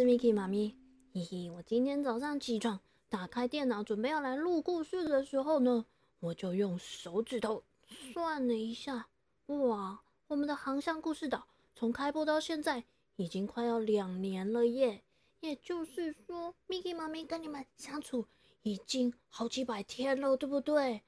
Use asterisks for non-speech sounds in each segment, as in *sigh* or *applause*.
是 Miki 妈咪。嘿嘿，我今天早上起床，打开电脑准备要来录故事的时候呢，我就用手指头算了一下，哇，我们的航向故事岛从开播到现在已经快要两年了耶！也就是说，Miki 妈咪跟你们相处已经好几百天了，对不对？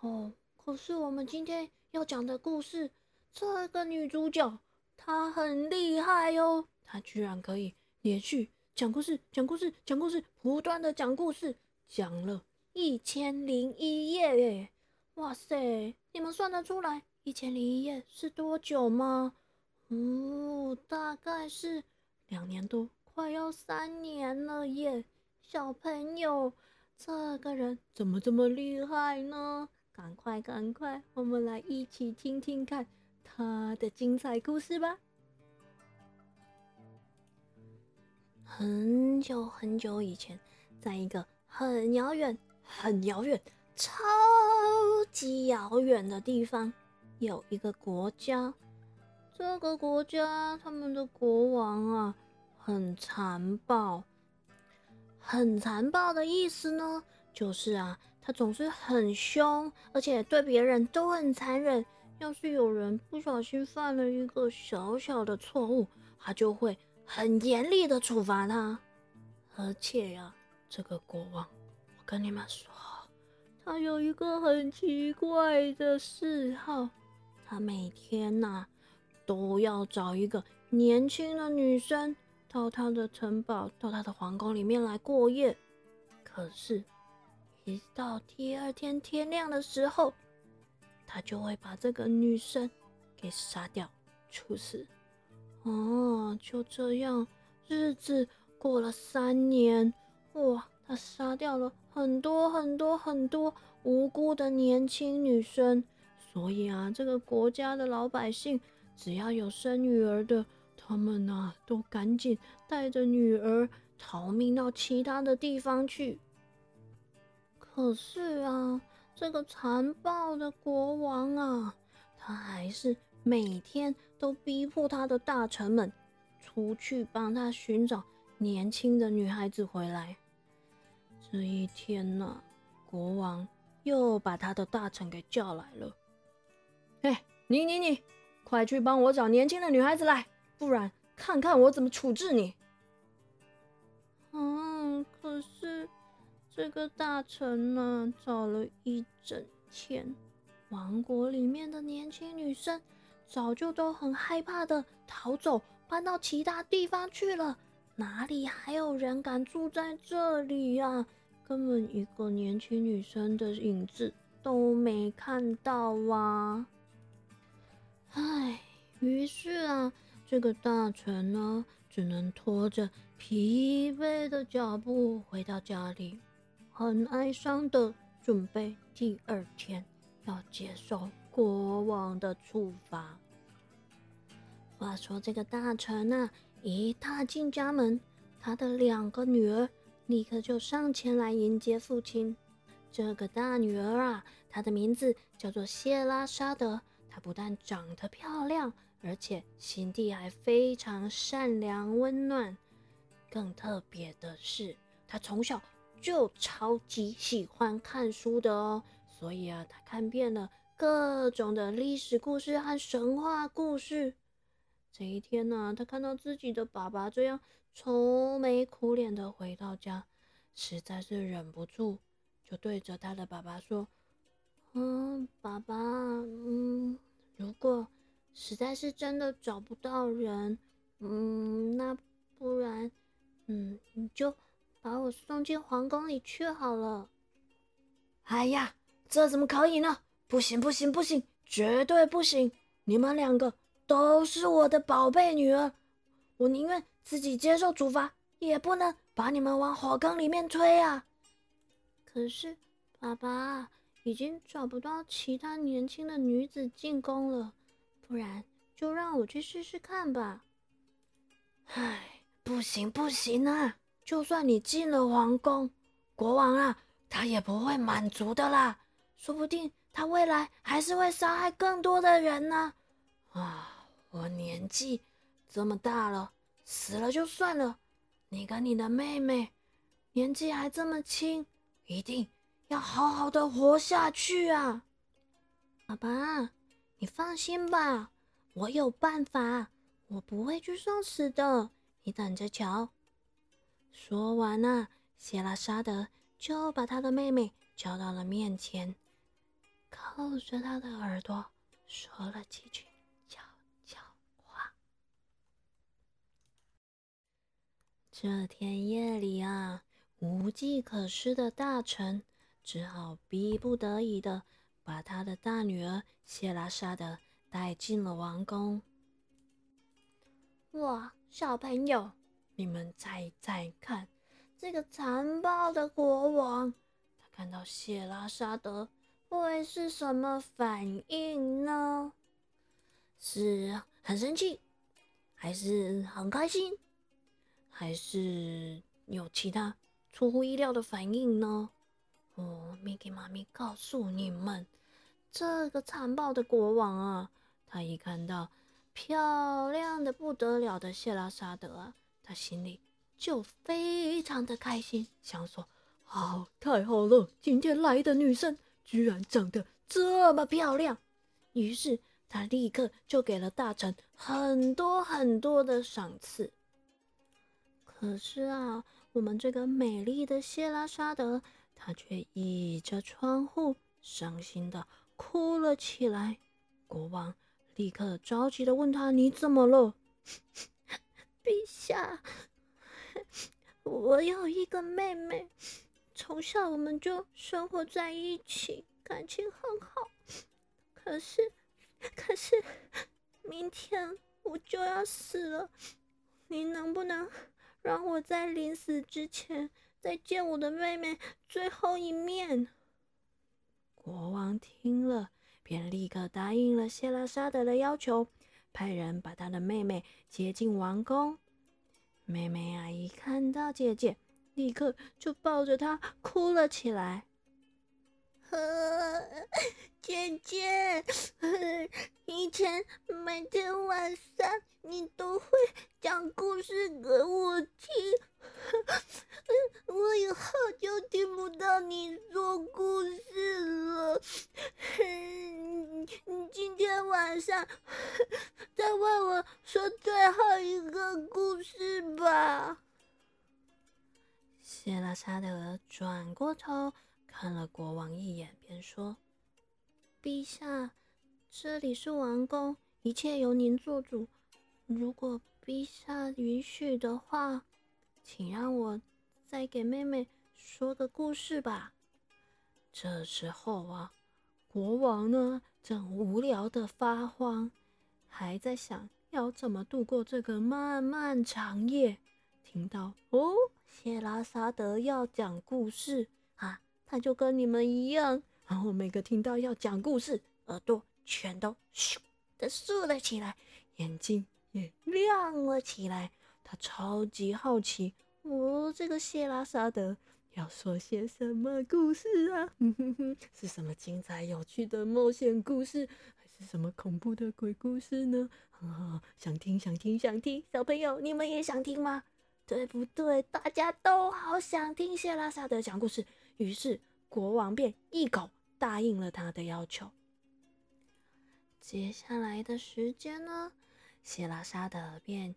哦，可是我们今天要讲的故事，这个女主角。她很厉害哦，她居然可以连续讲故事、讲故事、讲故事，不断的讲故事，讲了一千零一夜耶！哇塞，你们算得出来一千零一夜是多久吗？哦，大概是两年多，快要三年了耶！小朋友，这个人怎么这么厉害呢？赶快，赶快，我们来一起听听看。他的精彩故事吧。很久很久以前，在一个很遥远、很遥远、超级遥远的地方，有一个国家。这个国家，他们的国王啊，很残暴。很残暴的意思呢，就是啊，他总是很凶，而且对别人都很残忍。要是有人不小心犯了一个小小的错误，他就会很严厉的处罚他。而且呀，这个国王，我跟你们说，他有一个很奇怪的嗜好，他每天呐都要找一个年轻的女生到他的城堡、到他的皇宫里面来过夜。可是，一到第二天天亮的时候，他就会把这个女生给杀掉，处死。哦，就这样，日子过了三年，哇，他杀掉了很多很多很多无辜的年轻女生。所以啊，这个国家的老百姓只要有生女儿的，他们呐都赶紧带着女儿逃命到其他的地方去。可是啊。这个残暴的国王啊，他还是每天都逼迫他的大臣们出去帮他寻找年轻的女孩子回来。这一天呢，国王又把他的大臣给叫来了。哎，你你你，快去帮我找年轻的女孩子来，不然看看我怎么处置你。嗯，可是。这个大臣呢，找了一整天，王国里面的年轻女生早就都很害怕的逃走，搬到其他地方去了。哪里还有人敢住在这里呀？根本一个年轻女生的影子都没看到啊！唉，于是啊，这个大臣呢，只能拖着疲惫的脚步回到家里。很哀伤的准备，第二天要接受国王的处罚。话说，这个大臣啊，一踏进家门，他的两个女儿立刻就上前来迎接父亲。这个大女儿啊，她的名字叫做谢拉沙德。她不但长得漂亮，而且心地还非常善良温暖。更特别的是，她从小。就超级喜欢看书的哦，所以啊，他看遍了各种的历史故事和神话故事。这一天呢，他看到自己的爸爸这样愁眉苦脸的回到家，实在是忍不住，就对着他的爸爸说：“嗯，爸爸，嗯，如果实在是真的找不到人，嗯，那不然，嗯，你就……”把我送进皇宫里去好了。哎呀，这怎么可以呢？不行不行不行，绝对不行！你们两个都是我的宝贝女儿，我宁愿自己接受处罚，也不能把你们往火坑里面推啊！可是爸爸已经找不到其他年轻的女子进宫了，不然就让我去试试看吧。唉，不行不行啊！就算你进了皇宫，国王啊，他也不会满足的啦。说不定他未来还是会伤害更多的人呢。啊，我年纪这么大了，死了就算了，你跟你的妹妹年纪还这么轻，一定要好好的活下去啊！爸爸，你放心吧，我有办法，我不会去送死的，你等着瞧。说完啊，谢拉沙德就把他的妹妹叫到了面前，靠着他的耳朵说了几句悄悄话。这天夜里啊，无计可施的大臣只好逼不得已的把他的大女儿谢拉莎德带进了王宫。哇，小朋友，你们猜猜看，这个残暴的国王，他看到谢拉莎德会是什么反应呢？是很生气，还是很开心？还是有其他出乎意料的反应呢？哦，Miki 妈咪告诉你们，这个残暴的国王啊，他一看到漂亮的不得了的谢拉沙德啊，他心里就非常的开心，想说：好，太好了，今天来的女生居然长得这么漂亮。于是他立刻就给了大臣很多很多的赏赐。可是啊，我们这个美丽的谢拉沙德，她却倚着窗户，伤心的哭了起来。国王立刻着急的问他：“你怎么了？” *laughs* 陛下，*laughs* 我有一个妹妹，从小我们就生活在一起，感情很好。可是，可是，明天我就要死了，你能不能？让我在临死之前再见我的妹妹最后一面。国王听了，便立刻答应了谢拉沙德的要求，派人把他的妹妹接进王宫。妹妹啊，一看到姐姐，立刻就抱着他哭了起来。姐姐，以前每天晚上你都会讲故事给，我超。看了国王一眼，便说：“陛下，这里是王宫，一切由您做主。如果陛下允许的话，请让我再给妹妹说个故事吧。”这时候啊，国王呢正无聊的发慌，还在想要怎么度过这个漫漫长夜。听到哦，谢拉萨德要讲故事啊！他就跟你们一样，然后每个听到要讲故事，耳朵全都咻的竖了起来，眼睛也亮了起来。他超级好奇，我这个谢拉沙德要说些什么故事啊？哼哼哼是什么精彩有趣的冒险故事，还是什么恐怖的鬼故事呢？啊，想听想听想听，小朋友你们也想听吗？对不对？大家都好想听谢拉沙德讲故事。于是国王便一口答应了他的要求。接下来的时间呢，谢拉沙德便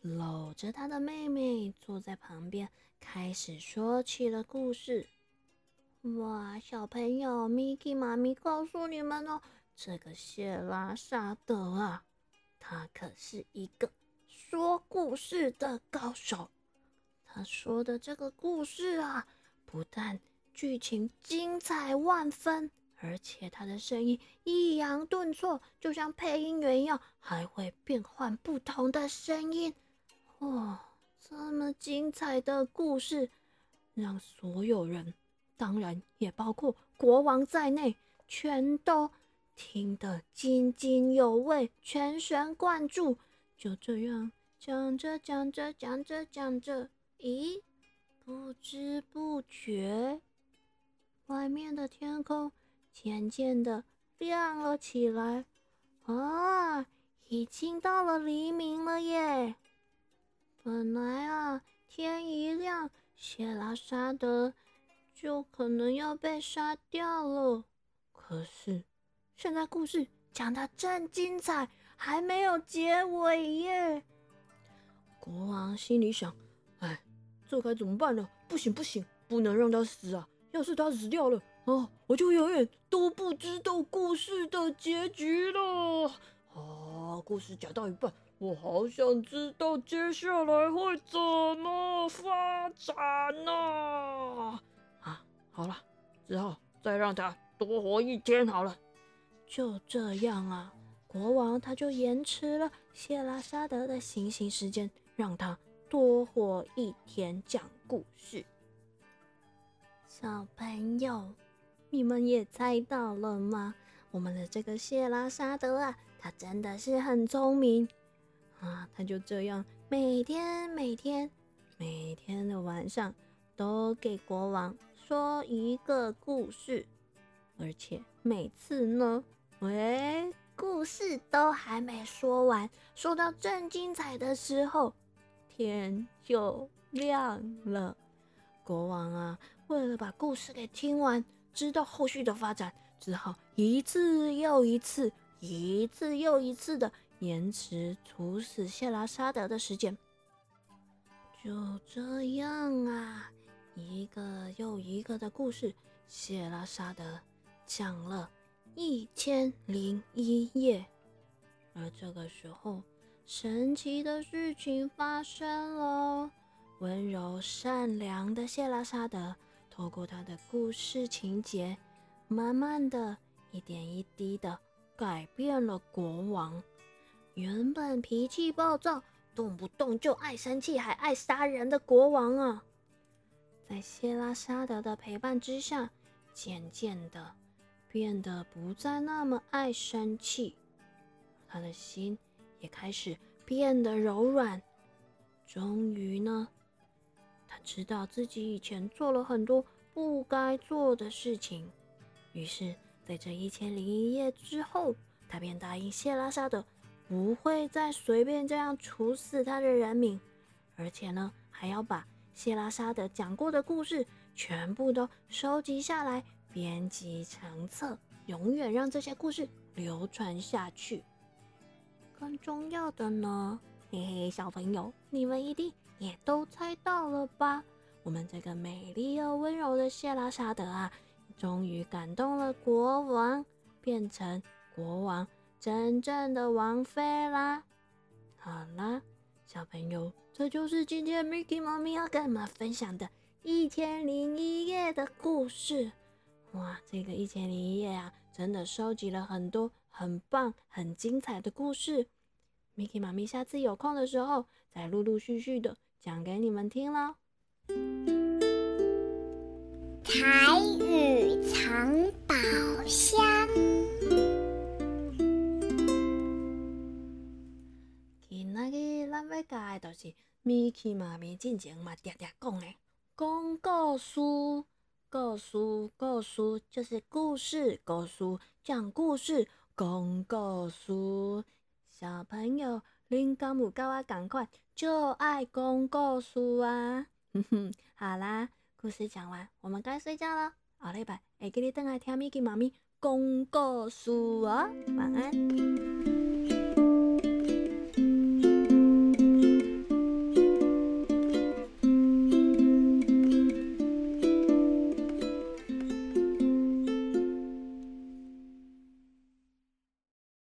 搂着他的妹妹坐在旁边，开始说起了故事。哇，小朋友，Miki 妈咪告诉你们哦，这个谢拉沙德啊，他可是一个说故事的高手。他说的这个故事啊，不但剧情精彩万分，而且他的声音抑扬顿挫，就像配音员一样，还会变换不同的声音。哇，这么精彩的故事，让所有人，当然也包括国王在内，全都听得津津有味，全神贯注。就这样讲着讲着讲着讲着，咦，不知不觉。外面的天空渐渐的亮了起来，啊，已经到了黎明了耶！本来啊，天一亮，谢拉沙德就可能要被杀掉了。可是现在故事讲的正精彩，还没有结尾耶。国王心里想：哎，这该怎么办呢？不行不行，不能让他死啊！要是他死掉了，哦，我就永远都不知道故事的结局了。啊，故事讲到一半。我好想知道接下来会怎么发展呢？啊，好了，只好再让他多活一天好了。就这样啊，国王他就延迟了谢拉沙德的行刑时间，让他多活一天讲故事。小朋友，你们也猜到了吗？我们的这个谢拉沙德啊，他真的是很聪明。啊，他就这样每天每天每天的晚上都给国王说一个故事，而且每次呢，喂，故事都还没说完，说到正精彩的时候，天就亮了。国王啊，为了把故事给听完，知道后续的发展，只好一次又一次，一次又一次的。延迟处死谢拉沙德的时间，就这样啊，一个又一个的故事，谢拉沙德讲了一千零一夜。而这个时候，神奇的事情发生了。温柔善良的谢拉沙德，透过他的故事情节，慢慢的一点一滴的改变了国王。原本脾气暴躁、动不动就爱生气还爱杀人的国王啊，在谢拉沙德的陪伴之下，渐渐的变得不再那么爱生气，他的心也开始变得柔软。终于呢，他知道自己以前做了很多不该做的事情，于是，在这一千零一夜之后，他便答应谢拉沙德。不会再随便这样处死他的人民，而且呢，还要把谢拉沙德讲过的故事全部都收集下来，编辑成册，永远让这些故事流传下去。更重要的呢，嘿嘿，小朋友，你们一定也都猜到了吧？我们这个美丽又温柔的谢拉沙德啊，终于感动了国王，变成国王。真正的王妃啦！好啦，小朋友，这就是今天 Mickey 妈咪要跟你们分享的《一千零一夜》的故事。哇，这个《一千零一夜》啊，真的收集了很多很棒、很精彩的故事。Mickey 妈咪下次有空的时候，再陆陆续续的讲给你们听喽。彩雨藏宝箱。要教的就是米奇妈咪之前嘛常常讲的讲故事，故事，故事就是故事，故事讲故事，讲故事。小朋友，恁敢有甲我同款，就爱讲故事啊！哼哼，好啦，故事讲完，我们该睡觉了。下礼拜会记得等来听米奇妈咪讲故事哦，晚安。